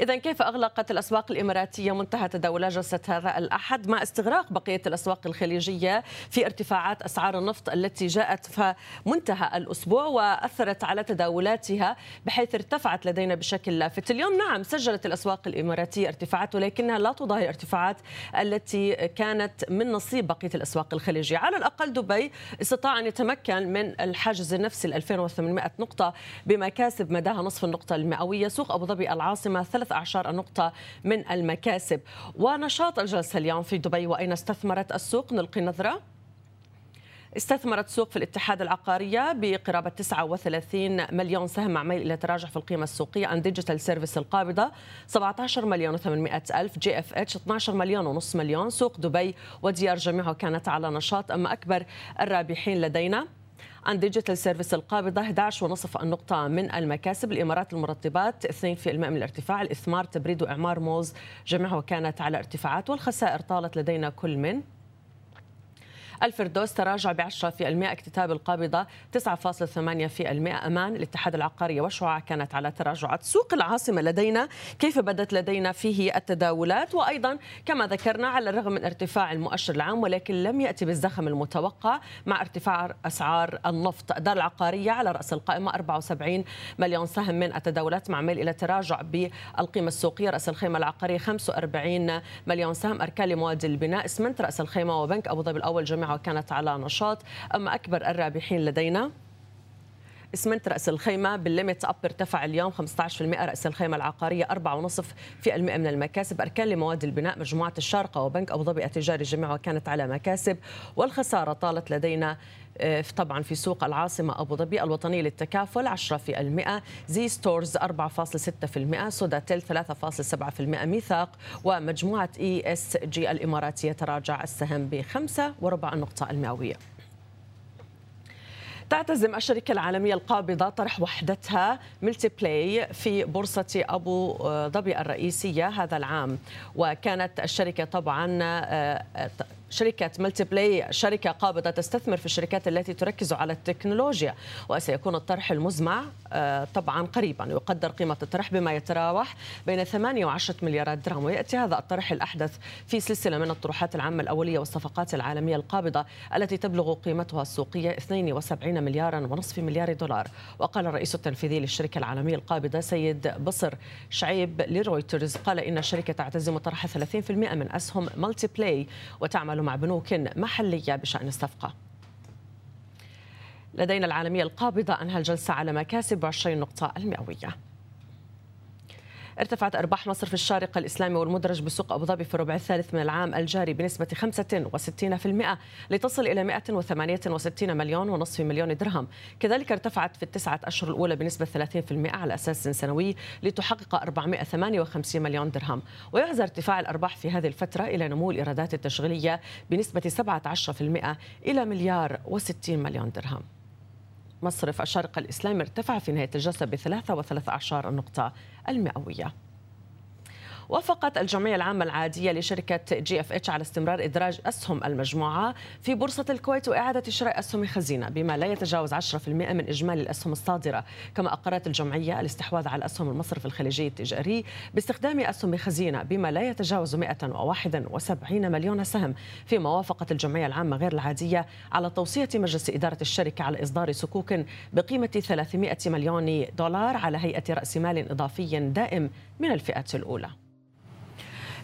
إذا كيف أغلقت الأسواق الإماراتية منتهى تداولات جلسة هذا الأحد مع استغراق بقية الأسواق الخليجية في ارتفاعات أسعار النفط التي جاءت في منتهى الأسبوع وأثرت على تداولاتها بحيث ارتفعت لدينا بشكل لافت. اليوم نعم سجلت الأسواق الإماراتية ارتفاعات ولكنها لا تضاهي الارتفاعات التي كانت من نصيب بقية الأسواق الخليجية. على الأقل دبي استطاع أن يتمكن من الحاجز النفسي ال 2800 نقطة بمكاسب مداها نصف النقطة المئوية. سوق أبو ظبي العاصمة ثلاث أعشار النقطة من المكاسب. ونشاط الجلسة اليوم في دبي وأين استثمرت السوق؟ نلقي نظرة. استثمرت سوق في الاتحاد العقارية بقرابة 39 مليون سهم مع ميل إلى تراجع في القيمة السوقية. آن Digital Services القابضة 17 مليون و800 ألف. GFH 12 مليون ونص مليون. سوق دبي وديار جميعها كانت على نشاط. أما أكبر الرابحين لدينا؟ آن Digital Services القابضة 11.5 النقطة من المكاسب. الإمارات للمرطبات 2% من الارتفاع. الإثمار تبريد وإعمار مولز جميعها كانت على ارتفاعات والخسائر طالت لدينا كل من الفردوس تراجع ب 10% اكتتاب القابضة 9.8% أمان الاتحاد العقاري وشعاع كانت على تراجعات سوق العاصمة لدينا. كيف بدت لدينا فيه التداولات؟ وأيضا كما ذكرنا على الرغم من ارتفاع المؤشر العام ولكن لم يأتي بالزخم المتوقع مع ارتفاع أسعار النفط. الدار العقارية على رأس القائمة 74 مليون سهم من التداولات مع ميل إلى تراجع بالقيمة السوقية. رأس الخيمة العقارية 45 مليون سهم. أركان لمواد البناء اسمنت رأس الخيمة وبنك أبو ظبي الأول كانت على نشاط. أما أكبر الرابحين لدينا؟ اسمنت رأس الخيمة بال limit up ارتفع اليوم 15% رأس الخيمة العقارية 4.5% من المكاسب. أركان لمواد البناء مجموعة الشارقة وبنك أبو ظبي التجاري جميعها كانت على مكاسب. والخسارة طالت لدينا طبعا في سوق العاصمة أبو ظبي الوطنية للتكافل 10% Zee Stores 4.6% سوداتيل 3.7% ميثاق ومجموعة ESG الإماراتية تراجع السهم بخمسة وربع النقطة المئوية. تعتزم الشركة العالمية القابضة طرح وحدتها Multiply في بورصة أبو ظبي الرئيسية هذا العام. وكانت الشركة طبعا شركة Multiply شركة قابضة تستثمر في الشركات التي تركز على التكنولوجيا وسيكون الطرح المزمع طبعا قريبا. يقدر قيمة الطرح بما يتراوح بين 8 و10 مليارات درهم. ويأتي هذا الطرح الأحدث في سلسلة من الطروحات العامة الأولية والصفقات العالمية القابضة التي تبلغ قيمتها السوقية 72 مليارا ونصف مليار دولار. وقال الرئيس التنفيذي للشركة العالمية القابضة سيد بصر شعيب لرويترز قال إن الشركة تعتزم طرح 30% من أسهم Multiply وتعمل مع بنوك محلية بشأن الصفقة. لدينا العالمية القابضة أنهى الجلسة على مكاسب 20 نقطة المئوية. ارتفعت أرباح مصرف الشارقة الإسلامي والمدرج بسوق أبو ظبي في الربع الثالث من العام الجاري بنسبة 65% لتصل إلى 168 مليون ونصف مليون درهم. كذلك ارتفعت في التسعة أشهر الأولى بنسبة 30% على أساس سنوي لتحقق 458 مليون درهم. ويعزى ارتفاع الأرباح في هذه الفترة إلى نمو الإيرادات التشغيلية بنسبة 17% إلى مليار و60 مليون درهم. مصرف الشارقة الإسلامي ارتفع في نهاية الجلسة بثلاثة وثلاث أعشار النقطة المئوية. وافقت الجمعية العامة العادية لشركة GFH على استمرار إدراج أسهم المجموعة في بورصة الكويت وإعادة شراء أسهم خزينة بما لا يتجاوز 10% من إجمالي الأسهم الصادرة. كما أقرت الجمعية الاستحواذ على أسهم المصرف الخليجي التجاري باستخدام أسهم خزينة بما لا يتجاوز 171 مليون سهم. فيما وافقت الجمعية العامة غير العادية على توصية مجلس إدارة الشركة على إصدار سكوك بقيمة 300 مليون دولار على هيئة رأس مال إضافي دائم من الفئة الأولى.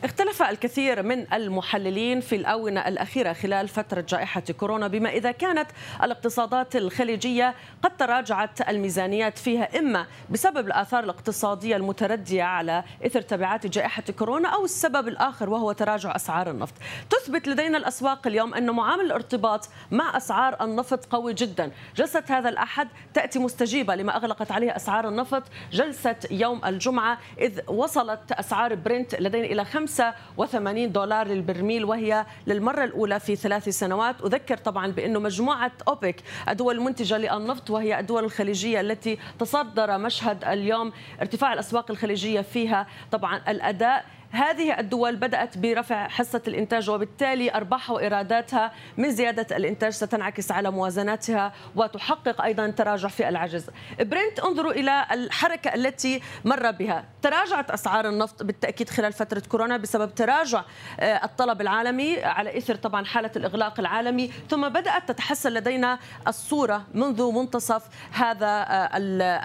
اختلف الكثير من المحللين في الآونة الأخيرة خلال فترة جائحة كورونا بما إذا كانت الاقتصادات الخليجية قد تراجعت الميزانيات فيها إما بسبب الآثار الاقتصادية المتردية على إثر تبعات جائحة كورونا أو السبب الآخر وهو تراجع أسعار النفط. تثبت لدينا الأسواق اليوم أن معامل الارتباط مع أسعار النفط قوي جدا. جلسة هذا الأحد تأتي مستجيبة لما أغلقت عليه أسعار النفط جلسة يوم الجمعة إذ وصلت أسعار برنت لدينا إلى 85 دولار للبرميل وهي للمرة الأولى في ثلاث سنوات. أذكر طبعا بأنه مجموعة أوبك الدول المنتجة للنفط وهي الدول الخليجية التي تصدر مشهد اليوم ارتفاع الأسواق الخليجية فيها. طبعا الأداء هذه الدول بدأت برفع حصة الإنتاج وبالتالي أرباحها وإيراداتها من زيادة الإنتاج ستنعكس على موازناتها وتحقق أيضا تراجع في العجز. برنت انظروا إلى الحركة التي مر بها. تراجعت أسعار النفط بالتأكيد خلال فترة كورونا بسبب تراجع آه، الطلب العالمي على إثر طبعا حالة الإغلاق العالمي ثم بدأت تتحسن لدينا الصورة منذ منتصف هذا آه،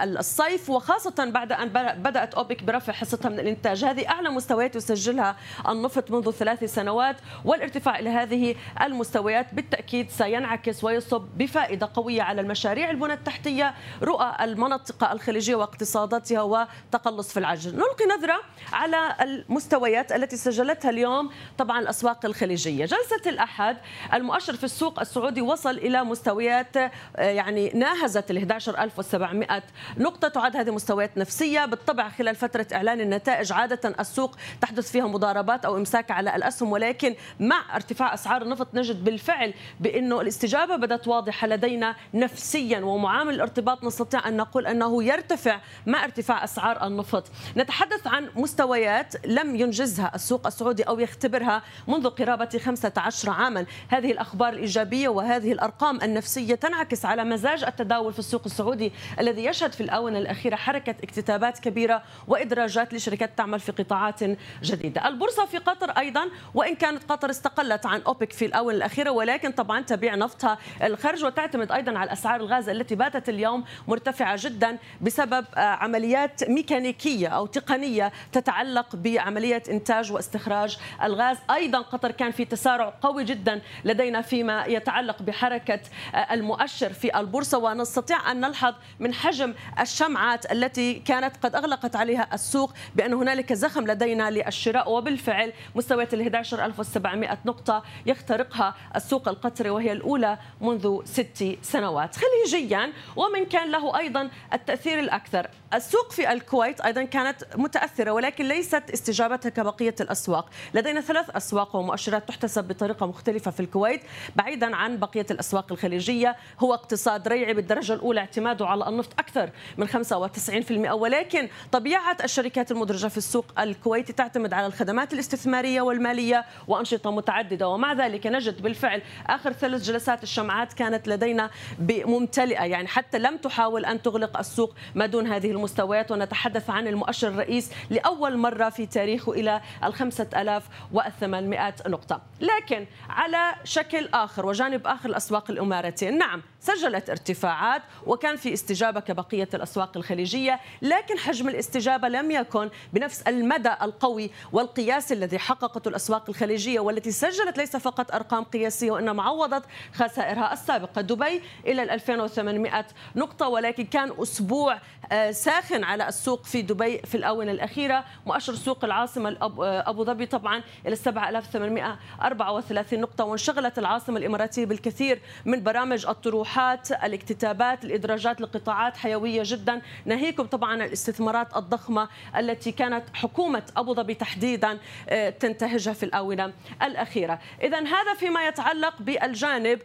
الصيف وخاصة بعد أن بدأت أوبك برفع حصتها من الإنتاج. هذه أعلى مستويات يسجلها النفط منذ ثلاث سنوات والارتفاع إلى هذه المستويات بالتأكيد سينعكس ويصب بفائدة قوية على المشاريع البنى التحتية رؤى المناطق الخليجية واقتصاداتها وتقلص في العجل. نلقي نظرة على المستويات التي سجلتها اليوم طبعا الأسواق الخليجية. جلسة الأحد المؤشر في السوق السعودي وصل إلى مستويات آه، يعني ناهزت ال 11700 نقطة تعد هذه مستويات نفسية. بالطبع خلال فترة إعلان النتائج عادة السوق تحدث فيها مضاربات أو إمساك على الأسهم ولكن مع ارتفاع أسعار النفط نجد بالفعل بأنه الاستجابة بدأت واضحة لدينا نفسيا ومعامل الارتباط نستطيع أن نقول أنه يرتفع مع ارتفاع أسعار النفط. نتحدث عن مستويات لم ينجزها السوق السعودي أو يختبرها منذ قرابة 15 عاما. هذه الأخبار الإيجابية وهذه الأرقام النفسية تنعكس على مزاج التداول في السوق السعودي الذي يشهد في الآونة الأخيرة حركة اكتتابات كبيرة وإدراجات لشركات تعمل في قطاعات جديدة. البورصة في قطر أيضا وإن كانت قطر استقلت عن أوبك في الآونة الأخيرة ولكن طبعا تبيع نفطها الخارج وتعتمد أيضا على أسعار الغاز التي باتت اليوم مرتفعة جدا بسبب آه، عمليات ميكانيكية أو تقنية تتعلق بعملية إنتاج واستخراج الغاز. أيضا قطر كان في تسارع قوي جدا لدينا فيما يتعلق بحركة آه، المؤشر في البورصة ونستطيع أن نلحظ من حجم الشمعات التي كانت قد أغلقت عليها السوق بأن هنالك زخم لدينا للشراء وبالفعل مستويات ال 11700 نقطة يخترقها السوق القطري وهي الأولى منذ ست سنوات. خليجيا ومن كان له أيضا التأثير الأكثر. السوق في الكويت أيضا كانت متأثرة ولكن ليست استجابتها كبقية الأسواق. لدينا ثلاث أسواق ومؤشرات تحتسب بطريقة مختلفة في الكويت. بعيدا عن بقية الأسواق الخليجية هو اقتصاد ريعي بالدرجة الأولى اعتماده على النفط أكثر من 95% ولكن طبيعة الشركات المدرجة في السوق الكويتي تعتمد على الخدمات الاستثمارية والمالية وأنشطة متعددة. ومع ذلك نجد بالفعل آخر ثلاث جلسات الشمعات كانت لدينا ممتلئة يعني حتى لم تحاول أن تغلق السوق ما دون هذه المستويات ونتحدث عن المؤشر الرئيس لأول مرة في تاريخه إلى ال 5800 نقطة. لكن على شكل آخر وجانب آخر الأسواق الإماراتية. نعم سجلت ارتفاعات وكان في استجابة كبقية الأسواق الخليجية لكن حجم الاستجابة لم يكن بنفس المدى القوي والقياسي الذي حققته الأسواق الخليجية والتي سجلت ليس فقط أرقام قياسية وإنما عوضت خسائرها السابقة. دبي إلى ال 2800 نقطة ولكن كان أسبوع آه، ساخن على السوق في دبي في الآونة الأخيرة مؤشر سوق العاصمة آه، أبو ظبي طبعا إلى 7834 نقطة وانشغلت العاصمة الإماراتية بالكثير من برامج الطروحات الاكتتابات الإدراجات لقطاعات حيوية جدا. ناهيكم طبعا الاستثمارات الضخمة التي كانت حكومة أبو ظبي تحديدا آه، تنتهجها في الآونة الأخيرة. إذا هذا فيما يتعلق بالجانب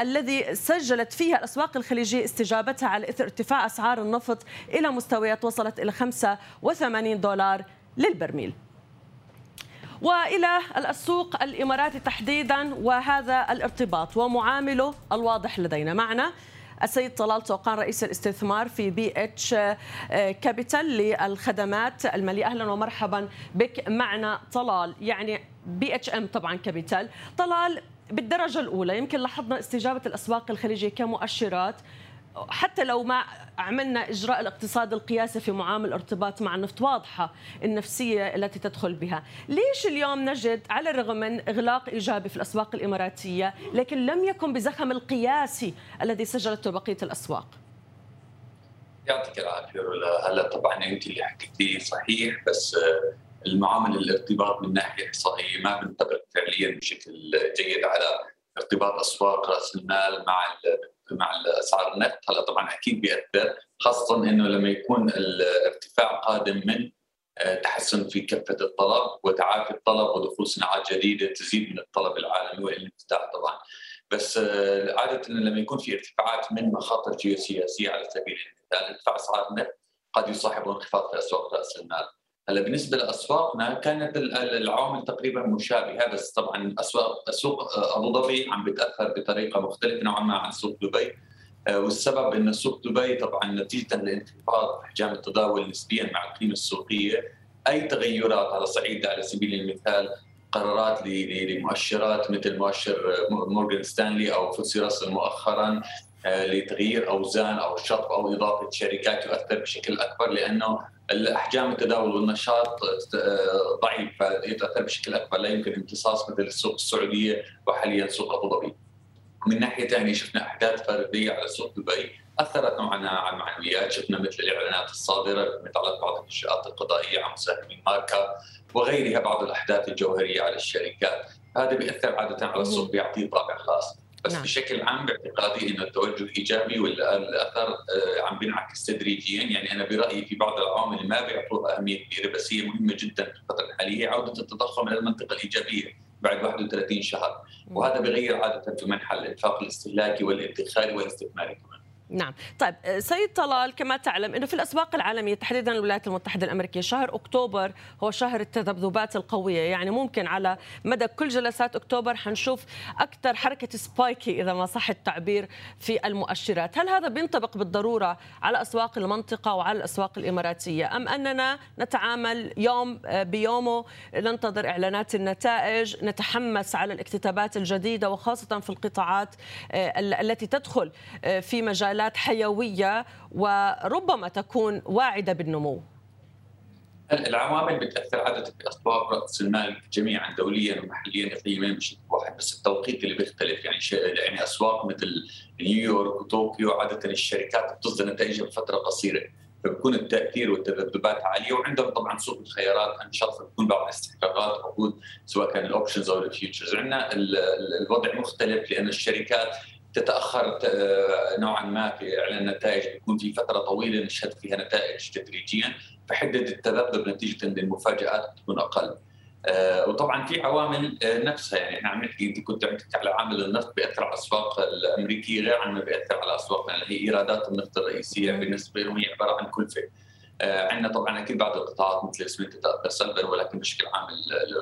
الذي سجلت فيها الأسواق الخليجية استجابتها على إثر ارتفاع أسعار النفط إلى مستويات وصلت إلى 85 دولار للبرميل. وإلى السوق الاماراتي تحديدا وهذا الارتباط ومعامله الواضح لدينا. معنا السيد طلال توقان رئيس الاستثمار في بي اتش Capital للخدمات المالية. أهلا ومرحبا بك معنا طلال. يعني BHM طبعا Capital. طلال بالدرجة الأولى يمكن لاحظنا استجابة الأسواق الخليجية كمؤشرات. حتى لو ما عملنا إجراء الاقتصاد القياسي في معامل ارتباط مع النفط واضحة النفسية التي تدخل بها، ليش اليوم نجد على الرغم من إغلاق إيجابي في الأسواق الإماراتية لكن لم يكن بزخم القياسي الذي سجلته بقية الأسواق؟ يعطيك العافية هلا طبعا أنت اللي حكيتيه صحيح بس المعامل الارتباط من ناحية إحصائية ما بنطبق فعليا بشكل جيد على ارتباط أسواق رأس المال مع مع اسعار النفط. هلا طبعا أكيد بياثر خاصة إنه لما يكون الارتفاع قادم من آه، تحسن في كفة الطلب وتعافي الطلب ودخول صناعات جديدة تزيد من الطلب العالمي والانفتاح طبعا. بس آه، عادة لما يكون في ارتفاعات من مخاطر جيوسياسية على سبيل المثال ارتفاع اسعار النفط قد يصاحبه انخفاض في اسواق رأس المال. هلا بالنسبة لأسواقنا كانت العوامل تقريبا مشابهة بس طبعا اسواق سوق أبو ظبي عم بتاثر بطريقة مختلفة نوعا ما عن سوق دبي. آه، والسبب إن سوق دبي طبعا نتيجة لانخفاض أحجام التداول نسبيا مع القيمة السوقية. أي تغيرات على صعيد على سبيل المثال قرارات لمؤشرات مثل مؤشر مورغان ستانلي أو فوتسي راسل مؤخرا لتغيير اوزان أو شطب أو إضافة شركات يؤثر بشكل أكبر لأنه الأحجام التداول والنشاط آه، ضعيف فيتاثر بشكل أكبر لا يمكن امتصاص مثل السوق السعودية وحاليا سوق أبو ظبي. من ناحية ثانية شفنا أحداث فردية على سوق دبي أثرت نوعا ما على المعنويات، شفنا مثل الإعلانات الصادرة متعلقه بعض الإنشاءات القضائية عن مساهمين ماركا وغيرها بعض الأحداث الجوهرية على الشركات، هذا بيأثر عادة على السوق بيعطيه طابع خاص. بس نعم. بشكل عام باعتقادي إنه التوجه إيجابي والاثر آه، عم بينعكس تدريجيا. يعني أنا برأيي في بعض العوامل ما بيعطوها أهمية كبيرة بس هي مهمة جدا في الفترة الحالية عودة التضخم إلى المنطقة الإيجابية بعد 31 شهر. وهذا بغير عادة في منحى الإنفاق الاستهلاكي والادخاري والاستثماري كمان. نعم. طيب سيد طلال كما تعلم إنه في الأسواق العالمية تحديدا الولايات المتحدة الأمريكية شهر أكتوبر هو شهر التذبذبات القوية. يعني ممكن على مدى كل جلسات أكتوبر حنشوف أكثر حركة سبايكي إذا ما صح التعبير في المؤشرات. هل هذا بينطبق بالضرورة على أسواق المنطقة وعلى الأسواق الإماراتية؟ أم أننا نتعامل يوم بيومه ننتظر إعلانات النتائج نتحمس على الاكتتابات الجديدة وخاصة في القطاعات آه، التي تدخل آه، في مجال مجالات حيوية وربما تكون واعدة بالنمو. العوامل بتأثر عادة اسواق رأس المال جميعا دوليا ومحليا اقليميا بشكل واحد بس التوقيت اللي بيختلف. يعني يعني أسواق مثل نيويورك وطوكيو عادة الشركات بتصدر نتائجها بفترة قصيرة فبكون التأثير والتذبذبات عالية. وعندهم طبعا سوق الخيارات انشط فبكون بعض الاستحقاقات موجود سواء كان ال options أو ال futures. عندنا الوضع مختلف لأن الشركات تتأخر نوعا ما في إعلان النتائج بيكون في فترة طويلة نشهد فيها نتائج تدريجيا فحدة التذبذب نتيجة ان المفاجات تكون أقل. آه، وطبعا في عوامل آه، نفسها يعني إحنا عم نحكي أنت كنت عم تحكي على عامل النفط بيأثر على الأسواق الأمريكية غير عن ما بيأثر على اسواقنا اللي هي إيرادات النفط الرئيسية بالنسبة لهم هي عبارة عن كلفة. آه، عندنا طبعا أكيد بعض القطاعات مثل الاسمنت سلبا ولكن بشكل عام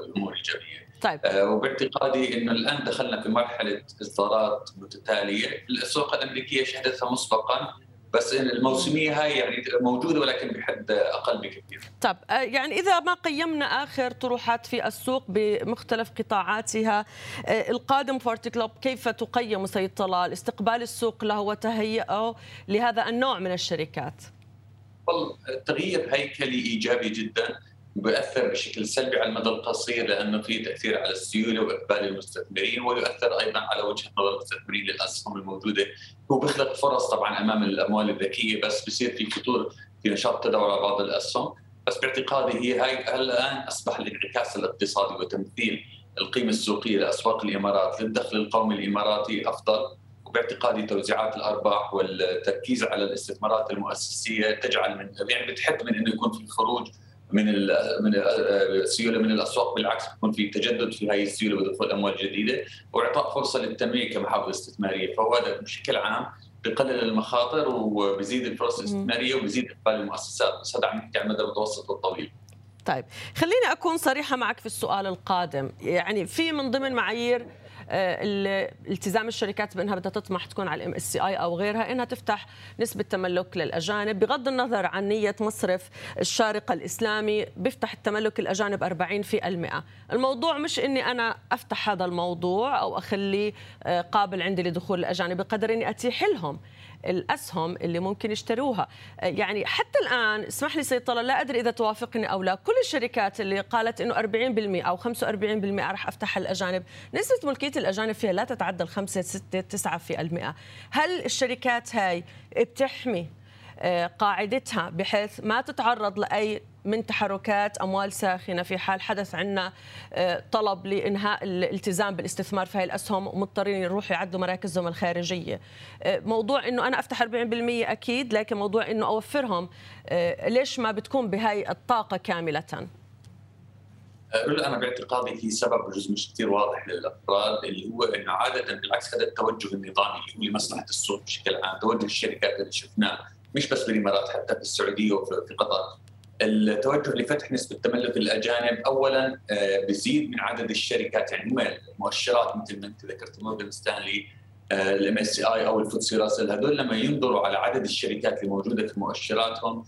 الأمور ايجابيه. طيب آه، وباعتقادي إنه الآن دخلنا في مرحلة إصدارات متتالية، الاسواق الأمريكية شهدتها مسبقا بس الموسمية هاي يعني موجودة ولكن بحد أقل بكثير. طيب آه، يعني إذا ما قيمنا آخر طروحات في السوق بمختلف قطاعاتها القادم فورتي كلوب كيف تقيم سيد طلال استقبال السوق له وتهيئه لهذا النوع من الشركات؟ تغيير هيكلي إيجابي جدا بيأثر بشكل سلبي على المدى القصير لأنه في تأثير على السيولة وإقبال المستثمرين ويؤثر أيضا على وجهه نظر المستثمرين للأسهم الموجودة. هو بيخلق فرص طبعا أمام الأموال الذكية بس بصير في فتور في نشاط تداول على بعض الأسهم. بس باعتقادي هي هاي الان أصبح الانعكاس الاقتصادي وتمثيل القيمة السوقية لأسواق الإمارات. للدخل القومي الإماراتي أفضل. باعتقادي توزيعات الأرباح والتركيز على الاستثمارات المؤسسية تجعل من يعني بتحد من إنه يكون في خروج من من السيولة من الأسواق بالعكس بيكون في تجدد في هذه السيولة ودخول أموال جديدة وإعطاء فرصة للتنميه كمحاور استثمارية. فهو هذا بشكل عام بقلل المخاطر وبزيد الفرص الاستثمارية وبزيد إقبال المؤسسات بس هذا عم نحكي على المدى المتوسط والطويل. طيب خليني أكون صريحة معك في السؤال القادم. يعني في من ضمن معايير التزام الشركات بأنها بدها تطمح تكون على ال MSCI أو غيرها إنها تفتح نسبة تملك للأجانب. بغض النظر عن نية مصرف الشارقة الإسلامي بيفتح التملك الأجانب 40 في المئة. الموضوع مش إني أنا أفتح هذا الموضوع أو أخليه آه، قابل عندي لدخول الأجانب بقدر إني أتيح لهم. الأسهم اللي ممكن يشتروها. يعني حتى الآن اسمح لي سيد طلال لا أدري إذا توافقني أو لا كل الشركات اللي قالت إنه 40% أو 45% راح أفتح الأجانب. نسبة ملكية الأجانب فيها لا تتعدى ال 5 6 9% هل الشركات هاي بتحمي آه، قاعدتها بحيث ما تتعرض لأي من تحركات أموال ساخنة في حال حدث عندنا آه، طلب لإنهاء الالتزام بالاستثمار في هذه الأسهم ومضطرين يروحوا يعدوا مراكزهم الخارجية. آه، موضوع إنه أنا أفتح 40% أكيد لكن موضوع إنه أوفرهم ليش ما بتكون بهاي الطاقة كاملة؟ أنا باعتقادي في سبب جزء مش كثير واضح للأفراد اللي هو إنه عادة بالعكس هذا التوجه النظامي اللي هو لمصلحة السوق بشكل عام، توجه الشركات اللي شفناه مش بس بالامارات حتى في السعودية وفي قطر. التوجه لفتح نسبة تملك الأجانب اولا بزيد من عدد الشركات يعني المؤشرات مثل ما أنت ذكرت مورجان ستانلي ال MSCI أو الفوتسي راسل. هذول لما ينظروا على عدد الشركات اللي موجودة في مؤشراتهم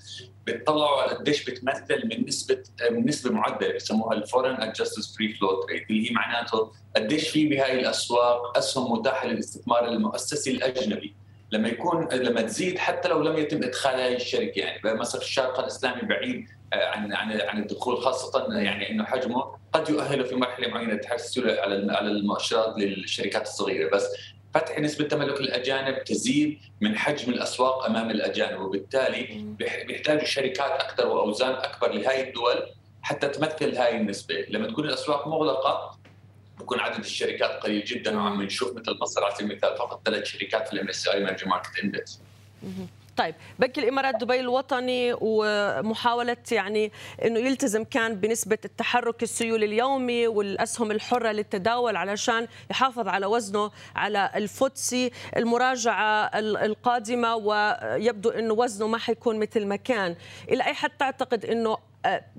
بيطلعوا على قديش بتمثل من نسبة من نسبة معدلة بسموها ال foreign adjusted free float rate اللي هي معناته قديش في بهاي الأسواق أسهم متاحة للاستثمار المؤسسي الأجنبي. لما يكون لما تزيد حتى لو لم يتم إدخال هذه الشركة يعني مثلا الشارقه الإسلامي بعيد آه، عن عن عن الدخول خاصة يعني إنه حجمه قد يؤهله في مرحلة معينة تحسله على على المؤشرات للشركات الصغيرة. بس فتح نسبة تملك الأجانب تزيد من حجم الأسواق أمام الأجانب وبالتالي بيحتاجوا شركات أكثر وأوزان أكبر لهذه الدول حتى تمثل هاي النسبة. لما تكون الأسواق مغلقة بكون عدد الشركات قليل جدا. وعم نشوف مثل مصر على سبيل المثال فقط. ثلاث شركات في ال MSCI market index طيب بنك الإمارات دبي الوطني ومحاولة يعني إنه يلتزم كان بنسبة التحرك السيولي اليومي والأسهم الحرة للتداول علشان يحافظ على وزنه على الفوتسي المراجعة القادمة ويبدو إنه وزنه ما حيكون مثل ما كان. إلى أي حد تعتقد إنه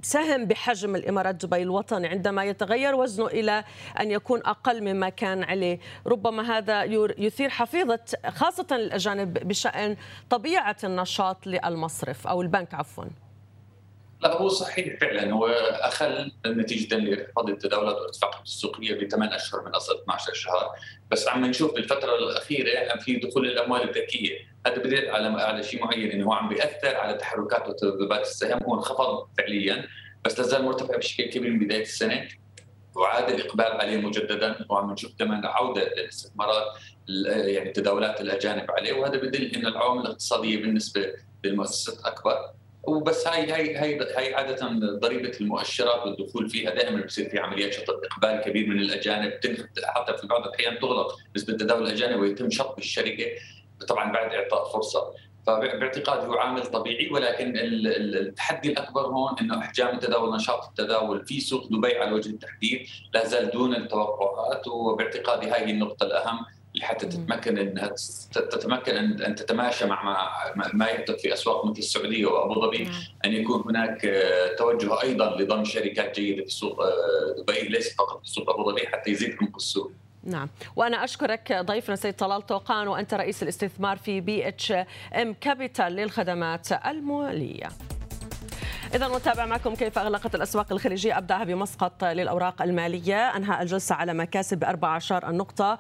سهم بحجم الإمارات دبي الوطني عندما يتغير وزنه إلى أن يكون أقل مما كان عليه، ربما هذا يثير حفيظة خاصة الاجانب بشأن طبيعة النشاط للمصرف أو البنك عفوا. لا هو صحيح فعلا. هو أخل نتيجة لانخفاض التداولات وارتفاع السوقية بثمان أشهر من أصل 12 شهر. بس عم نشوف بالفترة الأخيرة في دخول الأموال الذكية. هذا بدل على على شيء معين إنه هو عم بيأثر على تحركات وتذبذبات السهم هو انخفض فعليا بس لازال مرتفع بشكل كبير من بداية السنة. وعاد الإقبال عليه مجددا وعم نشوف كمان عودة للاستثمارات يعني تداولات الأجانب عليه وهذا بدل إن العوامل الاقتصادية بالنسبة للمؤسسات أكبر. وبس هاي هاي هاي هاي عادة ضريبة المؤشرات والدخول فيها. دائما بصير في عمليات شطب إقبال كبير من الأجانب حتى في بعض الأحيان تغلق نسبة تداول الأجانب ويتم شطب الشركة. طبعا بعد إعطاء فرصة فباعتقادي هو عامل طبيعي ولكن التحدي الأكبر هون إنه أحجام التداول نشاط التداول في سوق دبي على وجه التحديد لا زال دون التوقعات وباعتقادي هاي هي النقطة الأهم لحتى تتمكن انها تتمكن ان تتماشى مع ما يحدث في أسواق مثل السعودية وأبو ظبي نعم. أن يكون هناك توجه أيضا لضم شركات جيدة في سوق آه، دبي ليس فقط في سوق أبو ظبي حتى يزيد عمق السوق. نعم. وأنا أشكرك ضيفنا سيد طلال توقان وأنت رئيس الاستثمار في BHM Capital للخدمات الماليه إذا نتابع معكم كيف أغلقت الأسواق الخليجية أبدأها بمسقط للأوراق المالية. أنهى الجلسة على مكاسب 14 النقطة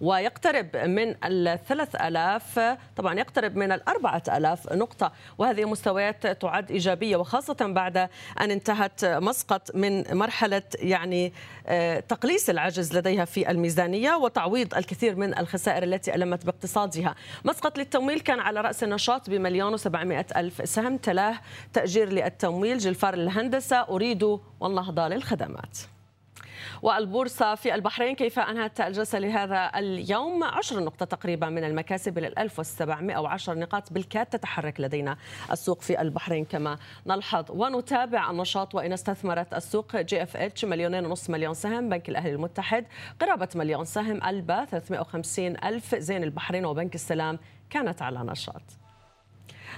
ويقترب من ال 3000 طبعا يقترب من ال 4000 نقطة. وهذه مستويات تعد إيجابية وخاصة بعد أن انتهت مسقط من مرحلة يعني آه، تقليص العجز لديها في الميزانية وتعويض الكثير من الخسائر التي ألمت باقتصادها. مسقط للتمويل كان على رأس النشاط بمليون وسبعمائة ألف سهم تلاه تأجير للتمويل. جلفار الهندسة. أوريد والنهضة للخدمات. والبورصة في البحرين كيف أنهت الجلسة لهذا اليوم؟ 10 نقطة تقريبا من المكاسب إلى 1710 نقاط بالكاد تتحرك لدينا السوق في البحرين كما نلحظ. ونتابع النشاط وإن استثمرت السوق GFH مليونين ونصف مليون سهم بنك الأهلي المتحد. قرابة مليون سهم ألبا 350 ألف زين البحرين وبنك السلام كانت على نشاط.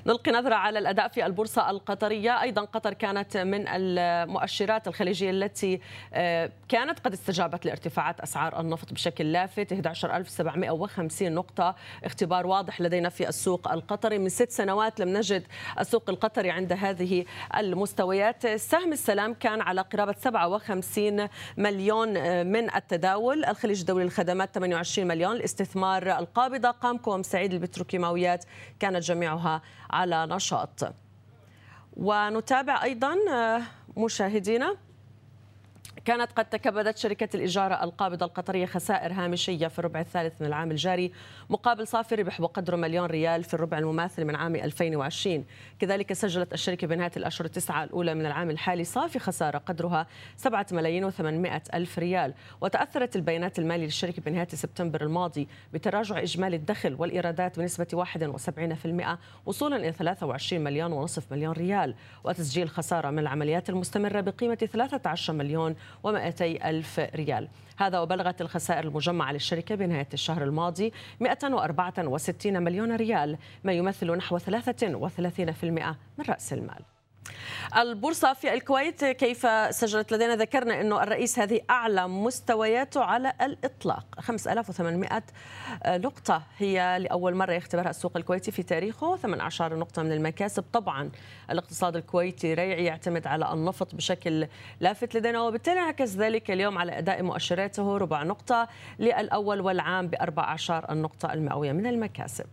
نلقي نظرة على الأداء في البورصة القطرية. أيضا قطر كانت من المؤشرات الخليجية التي آه، كانت قد استجابت لارتفاعات أسعار النفط بشكل لافت. 11750 نقطة اختبار واضح لدينا في السوق القطري. من ست سنوات لم نجد السوق القطري عند هذه المستويات. سهم السلام كان على قرابة 57 مليون آه، من التداول. الخليج الدولي للخدمات 28 مليون. الاستثمار القابضة قامكو ومسعيد البتروكيماويات كانت جميعها على نشاط. ونتابع أيضا آه، مشاهدينا. كانت قد تكبدت شركة الإجارة القابضة القطرية خسائر هامشية في الربع الثالث من العام الجاري مقابل صافي ربح بقدره مليون ريال في الربع المماثل من عام 2020 كذلك سجلت الشركة بنهاية الأشهر التسعة الأولى من العام الحالي صافي خسارة قدرها 7 ملايين و800 ألف ريال. وتأثرت البيانات المالية للشركة بنهاية سبتمبر الماضي بتراجع إجمالي الدخل والإيرادات بنسبة 71% وصولا إلى 23 مليون ونصف مليون ريال. وتسجيل خسارة من العمليات المستمرة بقيمة 13 مليون و200 ألف ريال. هذا وبلغت الخسائر المجمعة للشركة بنهاية الشهر الماضي 164 مليون ريال ما يمثل نحو 33% من رأس المال. البورصة في الكويت كيف سجلت؟ لدينا ذكرنا أنه الرئيس هذه أعلى مستوياته على الإطلاق. 5800 نقطة هي لأول مرة يختبرها السوق الكويتي في تاريخه. 18 نقطة من المكاسب. طبعا الاقتصاد الكويتي ريعي يعتمد على النفط بشكل لافت لدينا وبالتالي انعكس ذلك اليوم على أداء مؤشراته ربع نقطة للأول والعام ب 14 النقطة المئوية من المكاسب.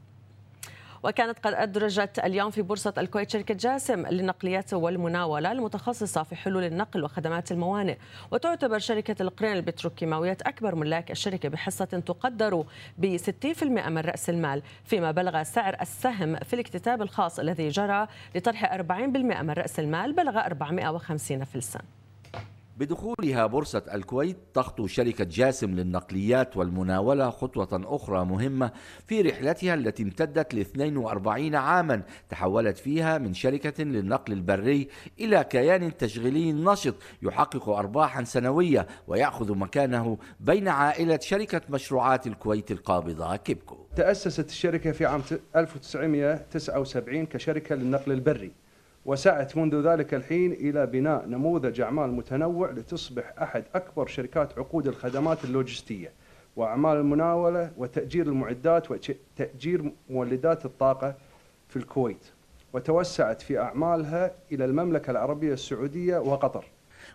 وكانت قد أدرجت اليوم في بورصة الكويت شركة جاسم للنقليات والمناولة المتخصصة في حلول النقل وخدمات الموانئ. وتعتبر شركة القرين البتروكيماويات أكبر ملاك الشركة بحصة تقدر ب 60% من رأس المال فيما بلغ سعر السهم في الاكتتاب الخاص الذي جرى لطرح 40% من رأس المال بلغ 450 فلسا بدخولها بورصة الكويت تخطو شركة جاسم للنقليات والمناولة خطوة أخرى مهمة في رحلتها التي امتدت ل 42 عاما. تحولت فيها من شركة للنقل البري إلى كيان تشغيلي نشط يحقق أرباحا سنوية ويأخذ مكانه بين عائلة شركة مشروعات الكويت القابضة كيبكو. تأسست الشركة في عام 1979 كشركة للنقل البري. وسعت منذ ذلك الحين إلى بناء نموذج أعمال متنوع لتصبح أحد أكبر شركات عقود الخدمات اللوجستية وأعمال المناولة وتأجير المعدات وتأجير مولدات الطاقة في الكويت وتوسعت في أعمالها إلى المملكة العربية السعودية وقطر.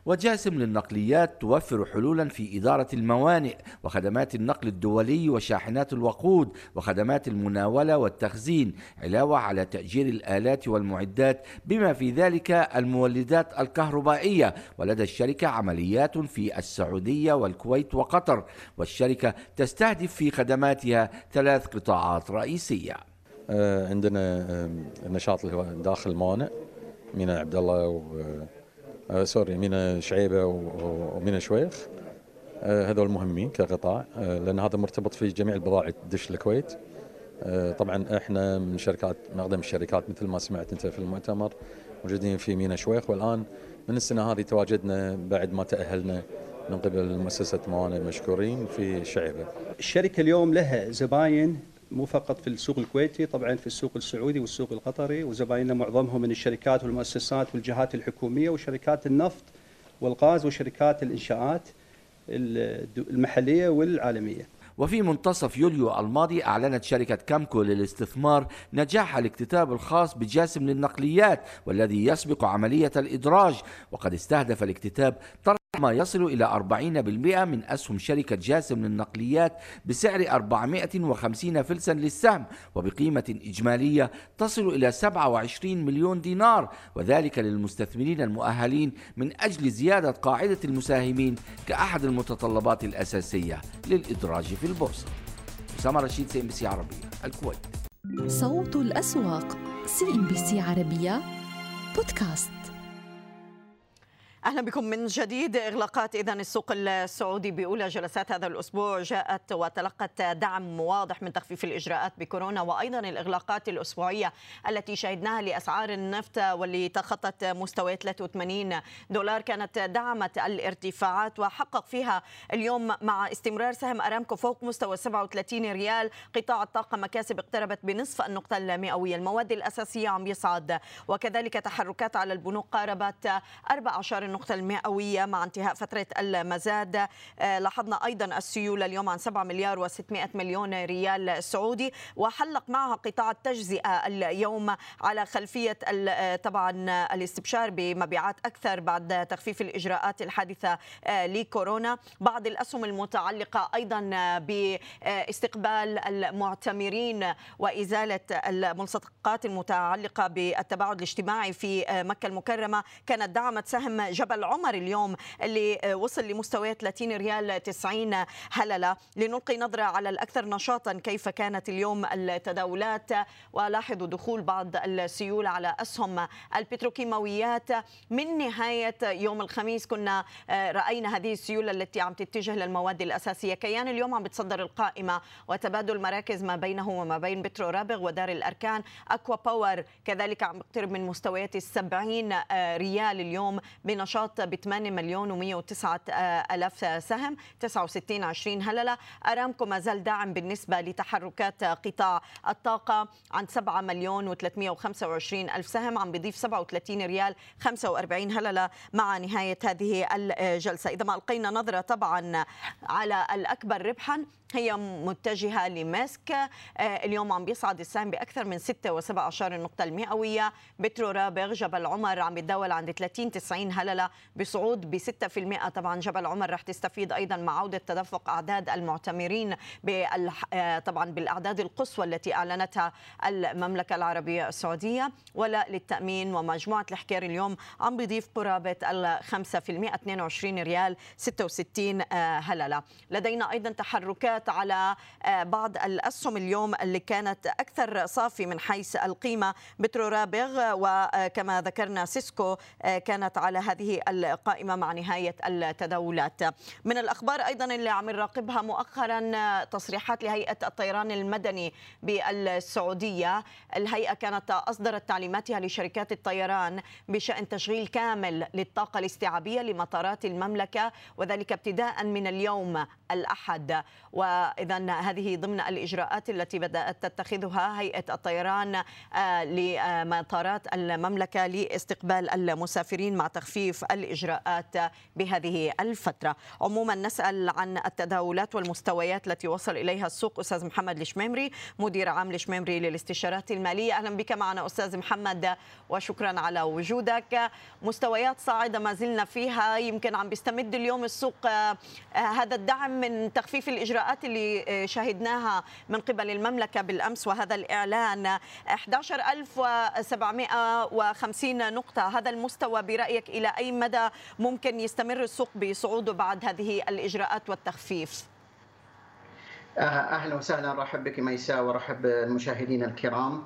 وجاسم للنقليات توفر حلولا في إدارة الموانئ وخدمات النقل الدولي وشاحنات الوقود وخدمات المناولة والتخزين علاوة على تأجير الآلات والمعدات بما في ذلك المولدات الكهربائية. ولدى الشركة عمليات في السعودية والكويت وقطر. والشركة تستهدف في خدماتها ثلاث قطاعات رئيسية. آه، عندنا هو داخل الموانئ ميناء عبد الله آه sorry مينا شعيبة ومينا شويخ. آه هذول مهمين كقطاع آه لأن هذا مرتبط في جميع البضائع تدش الكويت. آه طبعا إحنا من شركات من أقدم الشركات مثل ما سمعت أنت في المؤتمر موجودين في مينا شويخ. والآن من السنة هذه تواجدنا بعد ما تأهلنا من قبل مؤسسة موانئ مشكورين في شعيبة. الشركة اليوم لها زباين مو فقط في السوق الكويتي طبعا في السوق السعودي والسوق القطري وزبايننا معظمهم من الشركات والمؤسسات والجهات الحكومية وشركات النفط والغاز وشركات الإنشاءات المحلية والعالمية. وفي منتصف يوليو الماضي أعلنت شركة كامكو للاستثمار نجاح الاكتتاب الخاص بجاسم للنقليات والذي يسبق عملية الإدراج وقد استهدف الاكتتاب ما يصل إلى 40% من أسهم شركة جاسم للنقليات بسعر 450 فلسا للسهم وبقيمة إجمالية تصل إلى 27 مليون دينار وذلك للمستثمرين المؤهلين من أجل زيادة قاعدة المساهمين كأحد المتطلبات الأساسية للإدراج في البورصة. أسامة رشيد CNBC عربية الكويت. صوت الأسواق CNBC عربية بودكاست. أهلا بكم من جديد. إغلاقات اذا السوق السعودي بأولى جلسات هذا الأسبوع جاءت وتلقت دعم واضح من تخفيف الإجراءات بكورونا وأيضا الإغلاقات الأسبوعية التي شهدناها لأسعار النفط واللي تخطت مستويات 83 دولار. كانت دعمت الارتفاعات وحقق فيها اليوم مع استمرار سهم أرامكو فوق مستوى 37 ريال. قطاع الطاقة مكاسب اقتربت بنصف النقطة المئوية. المواد الأساسية عم يصعد وكذلك تحركات على البنوك قاربت 14 النقطة المئوية مع انتهاء فترة المزاد. آه، لاحظنا أيضا السيولة اليوم عن 7 مليار و600 مليون ريال سعودي وحلق معها قطاع التجزئة اليوم على خلفية آه، طبعا الاستبشار بمبيعات أكثر بعد تخفيف الإجراءات الحادثة آه، لكورونا. بعض الأسهم المتعلقة أيضا باستقبال المعتمرين وإزالة الملصقات المتعلقة بالتباعد الاجتماعي في مكة المكرمة. كانت دعمت سهم جبل عمر اليوم اللي وصل لمستويات 30 ريال 90 هللة. لنلقي نظرة على الأكثر نشاطا كيف كانت اليوم التداولات؟ ولاحظوا دخول بعض السيولة على أسهم البتروكيماويات. من نهاية يوم الخميس كنا رأينا هذه السيولة التي عم تتجه للمواد الأساسية. كيان اليوم عم بتصدر القائمة وتبادل مراكز ما بينه وما بين بترو رابغ ودار الأركان. أكوا باور كذلك عم يقترب من مستويات السبعين ريال اليوم بنشاط النشاط ب 8 مليون و109 ألف سهم 69 20 هللة. أرامكو ما زال داعم بالنسبة لتحركات قطاع الطاقة عن 7 مليون و325 ألف سهم عم بيضيف 37 ريال 45 هللة مع نهاية هذه الجلسة. إذا ما ألقينا نظرة طبعا على الأكبر ربحا هي متجهة لماسك. آه، اليوم عم بيصعد السهم بأكثر من 6.17 النقطة المئوية. بترو رابغ جبل عمر عم بيتداول عند 30 90 هللة بصعود ب 6% طبعا جبل عمر رح تستفيد أيضا مع عودة تدفق أعداد المعتمرين آه، طبعا بالأعداد القصوى التي أعلنتها المملكة العربية السعودية. ولا للتأمين ومجموعة الحكير اليوم عم بيضيف قرابة ال 5% 22 ريال 66 آه، هللة. لدينا أيضا تحركات التداولات على آه، بعض الأسهم اليوم اللي كانت أكثر صافي من حيث القيمة. بترو رابغ وكما ذكرنا سيسكو آه، كانت على هذه القائمة مع نهاية التداولات. من الأخبار أيضا اللي عم نراقبها مؤخرا آه، تصريحات لهيئة الطيران المدني بالسعودية. الهيئة كانت أصدرت تعليماتها لشركات الطيران بشأن تشغيل كامل للطاقة الاستيعابية لمطارات المملكة وذلك ابتداء من اليوم الأحد. و واذا هذه ضمن الإجراءات التي بدأت تتخذها هيئة الطيران آه، لمطارات المملكة لاستقبال المسافرين مع تخفيف الإجراءات بهذه الفترة. عموما نسأل عن التداولات والمستويات التي وصل إليها السوق أستاذ محمد الشميمري مدير عام الشميمري للاستشارات المالية أهلا بك معنا أستاذ محمد وشكرا على وجودك. مستويات صاعدة ما زلنا فيها يمكن عم بيستمد اليوم السوق آه، هذا الدعم من تخفيف الإجراءات الإجراءات اللي آه، شاهدناها من قبل المملكة بالأمس وهذا الإعلان 11750 نقطة. هذا المستوى برأيك إلى أي مدى ممكن يستمر السوق بصعوده بعد هذه الإجراءات والتخفيف؟ أه، أهلا وسهلا. رحب بك ميساء ورحب بالمشاهدين الكرام.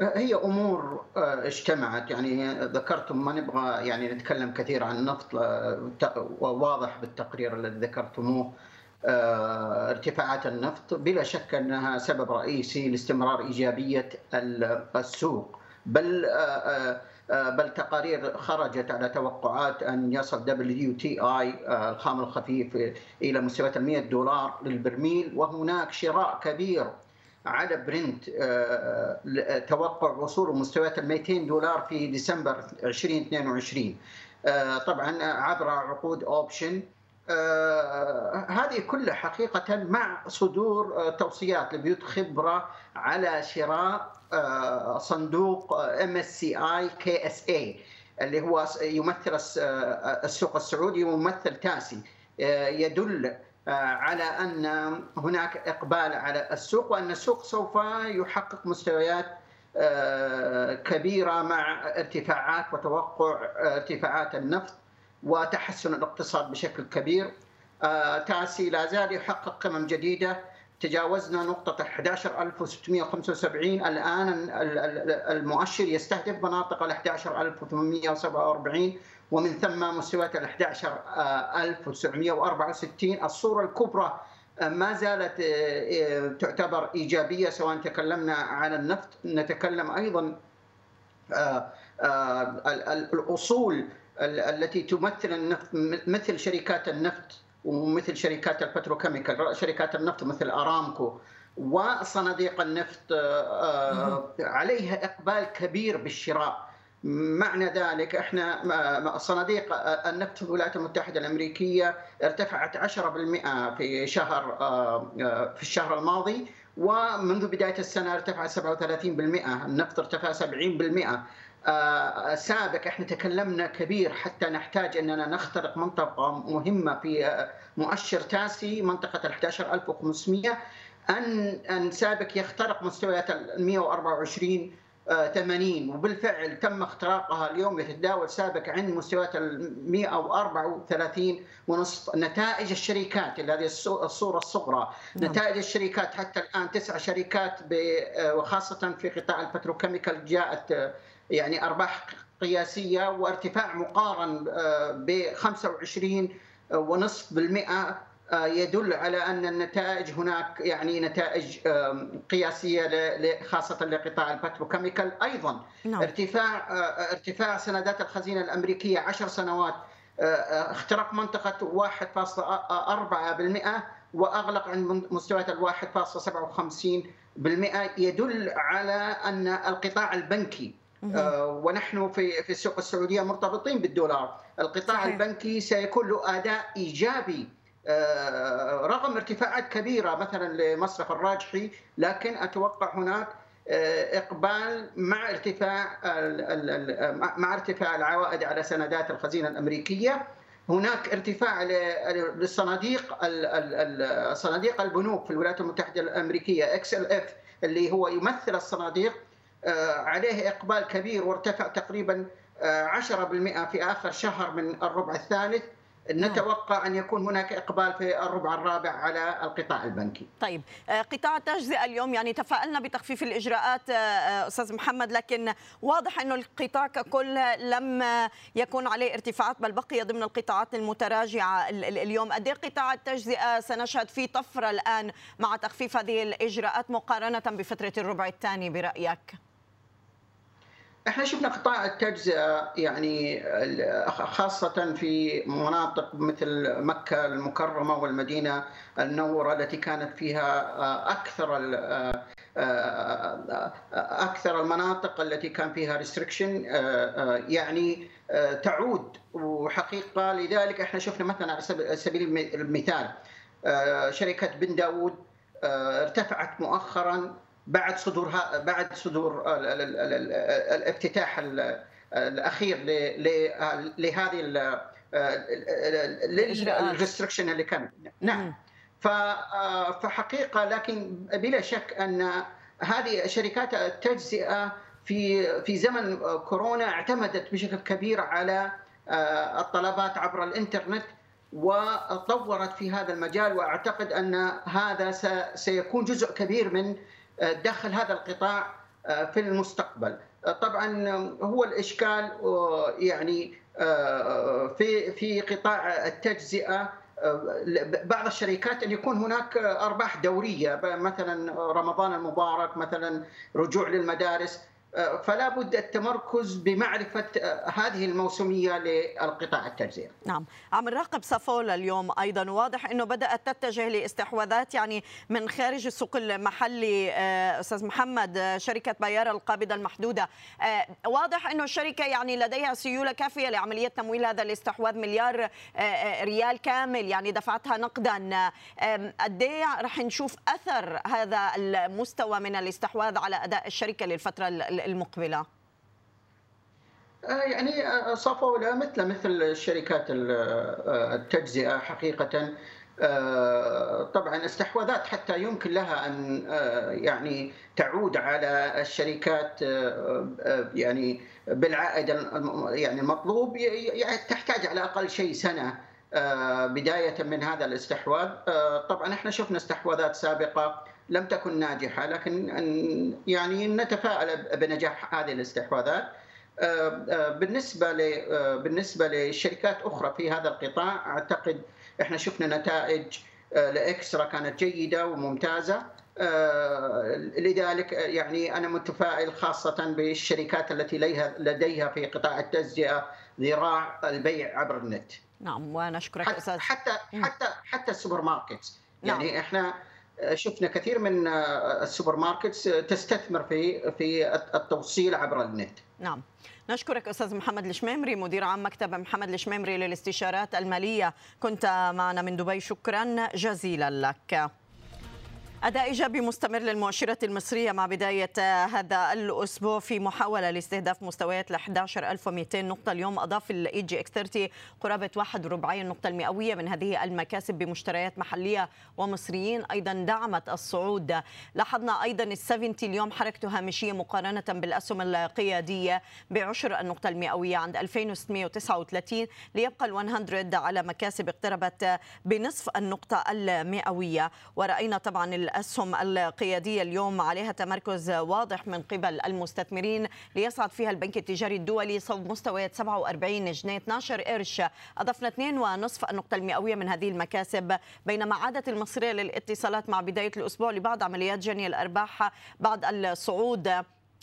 أه، هي أمور اجتمعت. يعني ذكرتم ما نبغى يعني نتكلم كثير عن النفط واضح بالتقرير الذي ذكرتموه. آه، ارتفاعات النفط بلا شك أنها سبب رئيسي لاستمرار إيجابية السوق. بل آه، آه، بل تقارير خرجت على توقعات أن يصل WTI الخام الخفيف إلى مستويات ال 100 دولار للبرميل. وهناك شراء كبير على برنت توقع وصول مستويات ال 200 دولار في ديسمبر 2022 طبعا عبر عقود option آه، هذه كلها حقيقة مع صدور آه، توصيات لبيوت خبرة على شراء آه، صندوق اس اي اللي هو يمثل السوق السعودي وممثل تاسي. يدل على أن هناك إقبال على السوق وأن السوق سوف يحقق مستويات كبيرة مع ارتفاعات وتوقع ارتفاعات النفط. وتحسن الاقتصاد بشكل كبير. آه، تاسي لا زال يحقق قمم جديدة. تجاوزنا نقطة 11675 الآن المؤشر يستهدف مناطق ال 11847 ومن ثم مستويات ال 11964 الصورة الكبرى آه، ما زالت آه، تعتبر إيجابية سواء تكلمنا عن النفط. نتكلم أيضا الأصول التي تمثل النفط مثل شركات النفط ومثل شركات البتروكيميكال شركات النفط مثل أرامكو وصناديق النفط آه، عليها إقبال كبير بالشراء. معنى ذلك إحنا صناديق النفط في الولايات المتحدة الأمريكية ارتفعت 10% في شهر آه، آه، في الشهر الماضي ومنذ بداية السنة ارتفع 37% النفط ارتفع 70% آه، سابق إحنا تكلمنا كبير حتى نحتاج إننا نخترق منطقة مهمة في آه، مؤشر تاسي منطقة ال 11500 أن أن سابق يخترق مستويات ال 124 80 وبالفعل تم اختراقها اليوم يتداول سابق عند مستويات ال 134 ونصف نتائج الشركات هذه الصورة الصغرى. نعم. نتائج الشركات حتى الآن تسع شركات آه، وخاصة في قطاع البتروكيميكال جاءت يعني أرباح قياسية وارتفاع مقارن آه، ب 25 ونصف بالمئة آه، يدل على أن النتائج هناك يعني نتائج قياسية خاصة لقطاع البتروكيميكال أيضا نعم. ارتفاع آه، ارتفاع سندات الخزينة الأمريكية 10 سنوات اخترق منطقة 1.4% وأغلق عند مستويات ال 1.57% يدل على أن القطاع البنكي ونحن في في السوق السعودية مرتبطين بالدولار، القطاع صحيح. البنكي سيكون له أداء إيجابي. رغم ارتفاعات كبيرة مثلا لمصرف الراجحي لكن أتوقع هناك إقبال مع ارتفاع مع ارتفاع العوائد على سندات الخزينة الأمريكية. هناك ارتفاع للصناديق صناديق البنوك في الولايات المتحدة الأمريكية إكس إل إف اللي هو يمثل الصناديق. عليه إقبال كبير وارتفع تقريبا 10% في آخر شهر من الربع الثالث نتوقع أن يكون هناك إقبال في الربع الرابع على القطاع البنكي. طيب قطاع التجزئه اليوم يعني تفائلنا بتخفيف الإجراءات أستاذ محمد لكن واضح إنه القطاع ككل لم يكون عليه ارتفاعات بل بقي ضمن القطاعات المتراجعة اليوم، قد قطاع التجزئة سنشهد فيه طفرة الآن مع تخفيف هذه الإجراءات مقارنة بفترة الربع الثاني برأيك؟ إحنا شفنا قطاع التجزئة يعني خاصة في مناطق مثل مكة المكرمة والمدينة المنورة التي كانت فيها أكثر أكثر المناطق التي كان فيها ريستريكشن يعني تعود. وحقيقة لذلك إحنا شفنا مثلا على سبيل المثال شركة بن داود ارتفعت مؤخرا بعد صدورها بعد صدور الافتتاح الأخير لهذه الريستركشن اللي كانت نعم. فحقيقة لكن بلا شك أن هذه شركات التجزئة في في زمن كورونا اعتمدت بشكل كبير على الطلبات عبر الإنترنت وطورت في هذا المجال وأعتقد أن هذا سيكون جزء كبير من دخل هذا القطاع في المستقبل. طبعا هو الإشكال يعني في في قطاع التجزئة بعض الشركات أن يكون هناك أرباح دورية مثلا رمضان المبارك مثلا رجوع للمدارس. فلا بد التمركز بمعرفة هذه الموسمية للقطاع التجزئة. نعم. عم نراقب صفولا اليوم أيضا. واضح أنه بدأت تتجه لاستحواذات يعني من خارج السوق المحلي أستاذ محمد شركة بايارا القابضة المحدودة. واضح أنه الشركة يعني لديها سيولة كافية لعملية تمويل هذا الاستحواذ مليار ريال كامل يعني دفعتها نقدا. قد رح نشوف أثر هذا المستوى من الاستحواذ على أداء الشركة للفترة المقبلة؟ يعني صفولة مثل مثل شركات التجزئة حقيقة. طبعا استحواذات حتى يمكن لها أن يعني تعود على الشركات يعني بالعائد يعني المطلوب. تحتاج على أقل شيء سنة بداية من هذا الاستحواذ. طبعا إحنا شفنا استحواذات سابقة. لم تكن ناجحة لكن يعني نتفائل بنجاح هذه الاستحواذات. بالنسبة بالنسبة لشركات أخرى في هذا القطاع أعتقد إحنا شفنا نتائج لإكسترا كانت جيدة وممتازة. لذلك يعني أنا متفائل خاصة بالشركات التي لديها في قطاع التجزئة ذراع البيع عبر النت. نعم ونشكرك أستاذ. حتى حتى حتى السوبر ماركت. يعني نعم. إحنا شفنا كثير من ال supermarkets تستثمر في في التوصيل عبر النت. نعم. نشكرك أستاذ محمد الشميمري مدير عام مكتب محمد الشميمري للاستشارات المالية كنت معنا من دبي شكرا جزيلا لك. أداء إيجابي مستمر للمؤشرات المصرية مع بداية هذا الأسبوع في محاولة لاستهداف مستويات ل 11200 نقطة. اليوم أضاف ال EGX 30 قرابة 1.4 النقطة المئوية من هذه المكاسب بمشتريات محلية ومصريين. أيضا دعمت الصعود. لاحظنا أيضا ال 70 اليوم حركته هامشية مقارنة بالأسهم القيادية بعشر النقطة المئوية عند 2639 ليبقى ال 100 على مكاسب اقتربت بنصف النقطة المئوية. ورأينا طبعا الأسهم القيادية اليوم عليها تمركز واضح من قبل المستثمرين ليصعد فيها البنك التجاري الدولي صوب مستويات 47 جنيه 12 قرش. أضفنا 2.5 النقطة المئوية من هذه المكاسب. بينما عادت المصرية للاتصالات مع بداية الأسبوع لبعض عمليات جني الأرباح بعد الصعود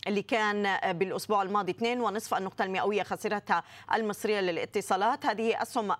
اللي كان بالأسبوع الماضي. 2.5 النقطة المئوية خسرتها المصرية للاتصالات. هذه أسهم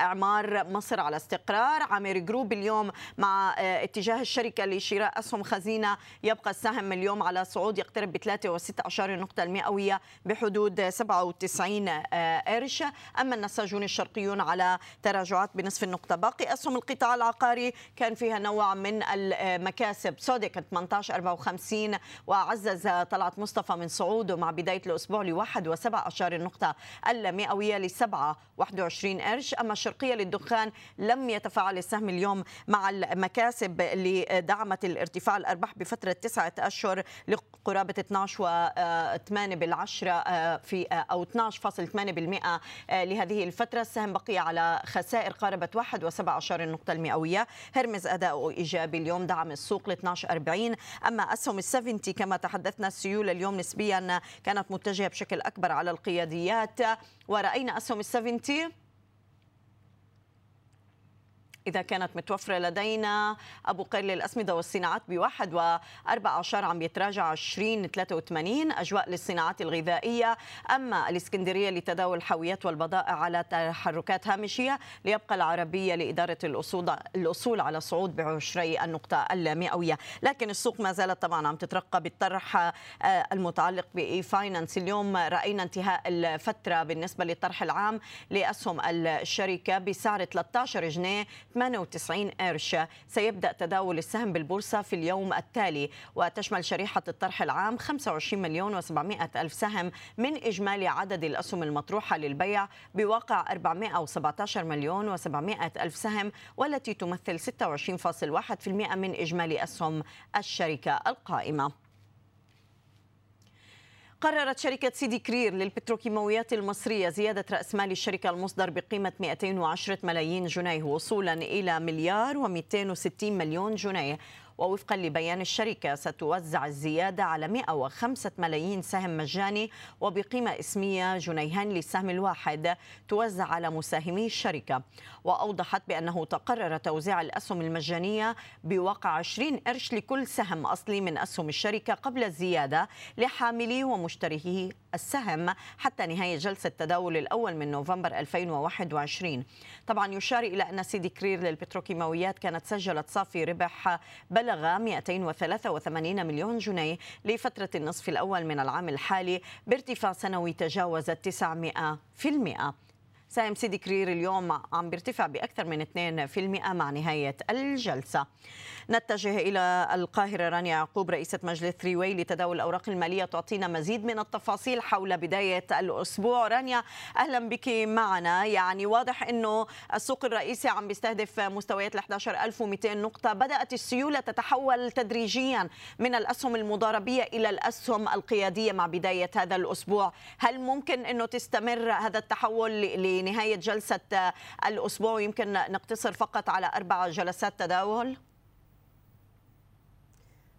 إعمار مصر على استقرار. عامر جروب اليوم مع آه، اتجاه الشركة لشراء أسهم خزينة. يبقى السهم اليوم على صعود يقترب ب 3.6 النقطه المئوية بحدود 97 آه، قرش. أما النساجون الشرقيون على تراجعات بنصف النقطة. باقي أسهم القطاع العقاري كان فيها نوع من المكاسب سودك 18.54 وعزز طلعت مصطفى من صعوده مع بداية الأسبوع ل 1.7 النقطه المئوية ل 7 21 قرش. أما الشرقية للدخان لم يتفاعل السهم اليوم مع المكاسب اللي دعمت الارتفاع الأرباح بفترة تسعة أشهر لقرابة 12.8 بالعشرة آه، في آه، أو 12.8% آه، لهذه الفترة السهم بقي على خسائر قاربت 1.7 النقطة المئوية. هرمز أداؤه إيجابي اليوم دعم السوق ل 12.40 أما أسهم ال 70 كما تحدثنا السيولة اليوم نسبيا كانت متجهة بشكل أكبر على القياديات. ورأينا أسهم ال 70 إذا كانت متوفرة لدينا أبو قير للأسمدة والصناعات بواحد وأربع عشر عم يتراجع 20 83 أجواء للصناعات الغذائية. أما الإسكندرية لتداول الحاويات والبضائع على تحركات هامشية ليبقى العربية لإدارة الأصول, الأصول على صعود بعشري النقطة المئوية. لكن السوق ما زالت طبعا عم تترقب الطرح آه، المتعلق بإي فاينانس اليوم رأينا انتهاء الفترة بالنسبة للطرح العام لأسهم الشركة بسعر 13 جنيه 98 قرش سيبدأ تداول السهم بالبورصة في اليوم التالي. وتشمل شريحة الطرح العام 25 مليون و700 ألف سهم من إجمالي عدد الأسهم المطروحة للبيع بواقع 417 مليون و700 ألف سهم والتي تمثل 26.1% من إجمالي أسهم الشركة القائمة. قررت شركة سيدي كرير للبتروكيماويات المصرية زيادة رأس مال الشركة المصدر بقيمة 210 ملايين جنيه وصولا إلى مليار و260 مليون جنيه. ووفقا لبيان الشركة ستوزع الزيادة على 105 ملايين سهم مجاني وبقيمة اسمية جنيهان للسهم الواحد توزع على مساهمي الشركة. وأوضحت بأنه تقرر توزيع الأسهم المجانية بواقع 20 قرش لكل سهم أصلي من أسهم الشركة قبل الزيادة لحاملي ومشتريه السهم حتى نهاية جلسة التداول الأول من نوفمبر 2021 طبعا يشار إلى أن سيدي كرير للبتروكيماويات كانت سجلت صافي ربح بلغ 283 مليون جنيه لفترة النصف الأول من العام الحالي بارتفاع سنوي تجاوز 900% سهم سيدي كرير اليوم عم بيرتفع بأكثر من 2% مع نهاية الجلسة. نتجه إلى القاهرة رانيا يعقوب رئيسة مجلس Three Way لتداول الأوراق المالية تعطينا مزيد من التفاصيل حول بداية الأسبوع. رانيا أهلا بك معنا. يعني واضح أنه السوق الرئيسي عم بيستهدف مستويات ال 11200 نقطة. بدأت السيولة تتحول تدريجيا من الأسهم المضاربية إلى الأسهم القيادية مع بداية هذا الأسبوع. هل ممكن أنه تستمر هذا التحول لنهاية جلسة الأسبوع ويمكن نقتصر فقط على أربع جلسات تداول؟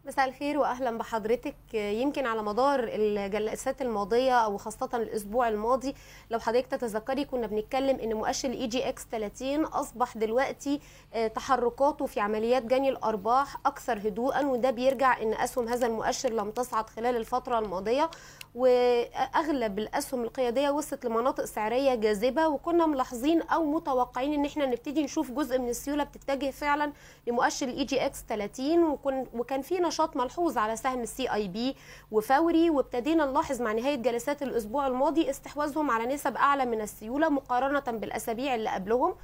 مساء الخير واهلا بحضرتك. يمكن على مدار الجلسات الماضية أو خاصة الأسبوع الماضي لو حضرتك تتذكري كنا بنتكلم إن مؤشر ال EGX 30 أصبح دلوقتي آه، تحركاته في عمليات جني الأرباح أكثر هدوءا وده بيرجع إن أسهم هذا المؤشر لم تصعد خلال الفترة الماضية. وأغلب الأسهم القيادية وصلت لمناطق سعرية جاذبة وكنا ملاحظين أو متوقعين إن إحنا نبتدي نشوف جزء من السيولة بتتجه فعلا لمؤشر ال EGX 30 وكان في نشاط ملحوظ على سهم ال CIB وفوري وابتدينا نلاحظ مع نهاية جلسات الأسبوع الماضي استحواذهم على نسب أعلى من السيولة مقارنة بالأسابيع اللي قبلهم.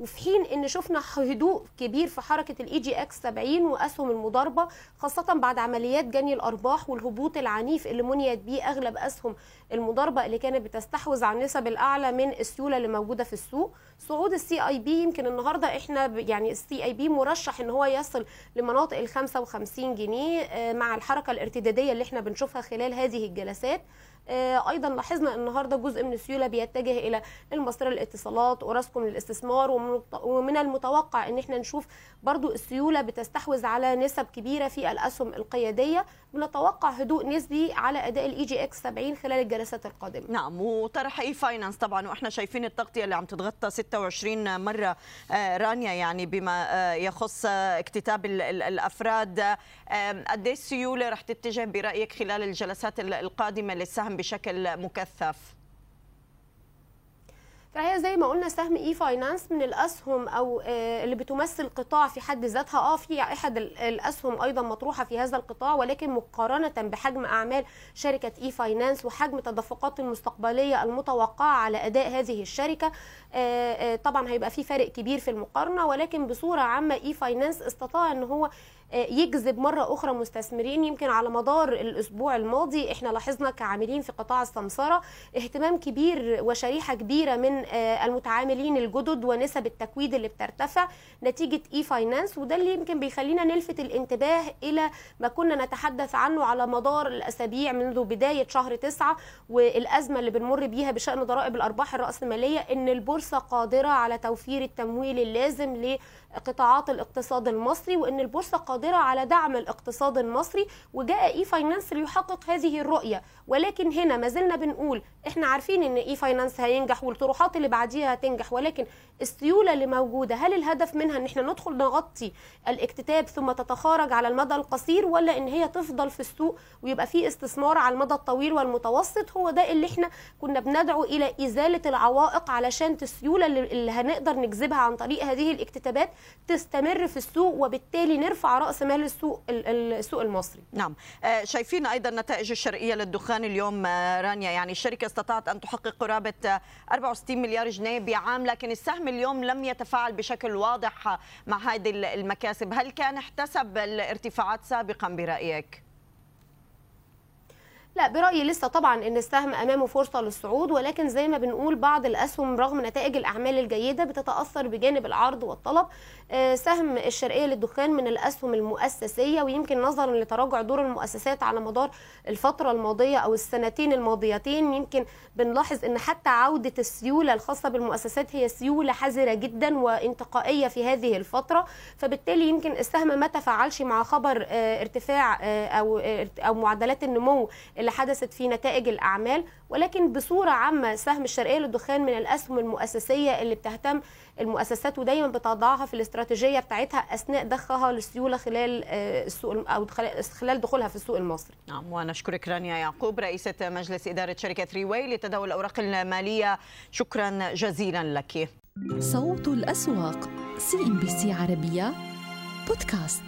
وفي حين إن شفنا هدوء كبير في حركة ال EGX 70 وأسهم المضاربة خاصة بعد عمليات جني الأرباح والهبوط العنيف اللي منيت بيه أغلب أسهم المضاربة اللي كانت بتستحوذ على النسب الأعلى من السيولة اللي موجودة في السوق. صعود ال CIB يمكن النهارده إحنا يعني ال CIB مرشح إن هو يصل لمناطق ال 55 جنيه آه، مع الحركة الارتدادية اللي إحنا بنشوفها خلال هذه الجلسات. أيضا لاحظنا النهارده جزء من السيولة بيتجه إلى المصريه للاتصالات وأوراسكوم للاستثمار ومن المتوقع إن إحنا نشوف برضو السيولة بتستحوذ على نسب كبيرة في الأسهم القيادية. بنتوقع هدوء نسبي على أداء ال EGX 70 خلال الجلسات القادمة. نعم وطرح e-finance طبعا وإحنا شايفين التغطية اللي عم تتغطى 26 مرة رانيا يعني بما يخص اكتتاب الأفراد. قد إيه السيوله رح تتجه برأيك خلال الجلسات القادمة للسهم بشكل مكثف. فهي زي ما قلنا سهم e-finance من الأسهم أو اللي بتمثل قطاع في حد ذاتها. آه في أحد الأسهم أيضا مطروحة في هذا القطاع ولكن مقارنة بحجم أعمال شركة e-finance وحجم التدفقات المستقبلية المتوقعة على أداء هذه الشركة طبعا هيبقى في فرق كبير في المقارنة ولكن بصورة عامة e-finance استطاع إن هو يجذب مرة أخرى مستثمرين. يمكن على مدار الأسبوع الماضي إحنا لاحظنا كعاملين في قطاع السمسرة اهتمام كبير وشريحة كبيرة من المتعاملين الجدد ونسب التكويد اللي بترتفع نتيجة e-finance وده اللي يمكن بيخلينا نلفت الانتباه إلى ما كنا نتحدث عنه على مدار الأسابيع منذ بداية شهر تسعة والأزمة اللي بنمر بيها بشأن ضرائب الأرباح الرأسمالية إن البورصة قادرة على توفير التمويل اللازم قطاعات الاقتصاد المصري وإن البورصة قادرة على دعم الاقتصاد المصري وجاء e-finance ليحقق هذه الرؤية. ولكن هنا ما زلنا بنقول إحنا عارفين إن e-finance هينجح والطروحات اللي بعديها هتنجح ولكن السيولة اللي موجودة هل الهدف منها إن إحنا ندخل نغطي الاكتتاب ثم تتخارج على المدى القصير ولا إن هي تفضل في السوق ويبقى في استثمار على المدى الطويل والمتوسط؟ هو ده اللي إحنا كنا بندعو إلى إزالة العوائق علشان السيولة اللي هنقدر نجذبها عن طريق هذه الاكتتابات. تستمر في السوق وبالتالي نرفع رأس مال السوق السوق المصري. نعم شايفين أيضا النتائج الشرقية للدخان اليوم رانيا يعني الشركة استطاعت أن تحقق قرابة 64 مليار جنيه بعام لكن السهم اليوم لم يتفاعل بشكل واضح مع هذه المكاسب، هل كان احتسب الارتفاعات سابقا برأيك؟ لا برأيي لسه طبعا إن السهم أمامه فرصة للصعود ولكن زي ما بنقول بعض الأسهم رغم نتائج الأعمال الجيدة بتتأثر بجانب العرض والطلب. سهم الشرقية للدخان من الأسهم المؤسسية ويمكن نظرا لتراجع دور المؤسسات على مدار الفترة الماضية أو السنتين الماضيتين. يمكن بنلاحظ إن حتى عودة السيولة الخاصة بالمؤسسات هي سيولة حذرة جدا وانتقائية في هذه الفترة. فبالتالي يمكن السهم ما تفاعلش مع خبر ارتفاع أو أو معدلات النمو اللي حدثت في نتائج الأعمال ولكن بصورة عامة سهم الشرقية للدخان من الأسهم المؤسسية اللي بتهتم المؤسسات ودايما بتضعها في الاستراتيجية بتاعتها أثناء ضخها للسيولة خلال السوق أو خلال دخولها في السوق المصري. نعم ونشكرك رانيا يعقوب رئيسة مجلس إدارة شركة Three Way لتداول الأوراق المالية شكرا جزيلا لك. صوت الأسواق CNBC عربية بودكاست